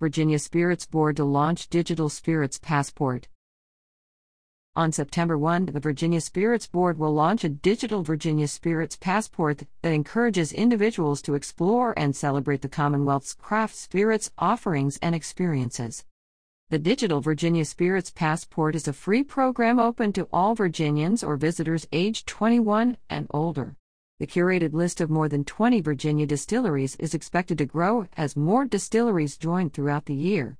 Virginia Spirits Board to launch Digital Spirits Passport. On September 1, the Virginia Spirits Board will launch a digital Virginia Spirits Passport that encourages individuals to explore and celebrate the Commonwealth's craft spirits offerings and experiences. The Digital Virginia Spirits Passport is a free program open to all Virginians or visitors aged 21 and older. The curated list of more than 20 Virginia distilleries is expected to grow as more distilleries join throughout the year.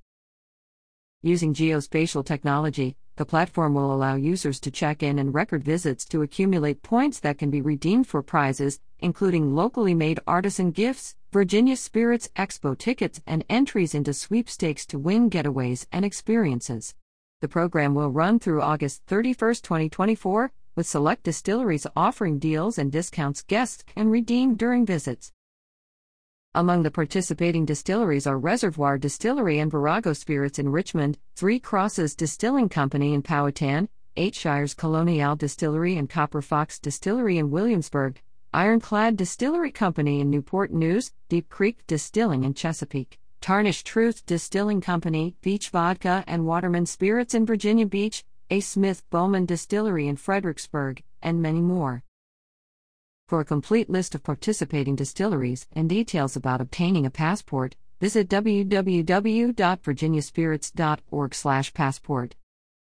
Using geospatial technology, the platform will allow users to check in and record visits to accumulate points that can be redeemed for prizes, including locally made artisan gifts, Virginia Spirits Expo tickets, and entries into sweepstakes to win getaways and experiences. The program will run through August 31, 2024, with select distilleries offering deals and discounts guests can redeem during visits. Among the participating distilleries are Reservoir Distillery and Virago Spirits in Richmond, Three Crosses Distilling Company in Powhatan, Eight Shires Colonial Distillery and Copper Fox Distillery in Williamsburg, Ironclad Distillery Company in Newport News, Deep Creek Distilling in Chesapeake, Tarnished Truth Distilling Company, Beach Vodka and Waterman Spirits in Virginia Beach, A. Smith Bowman Distillery in Fredericksburg, and many more. For a complete list of participating distilleries and details about obtaining a passport, visit www.virginiaspirits.org/passport.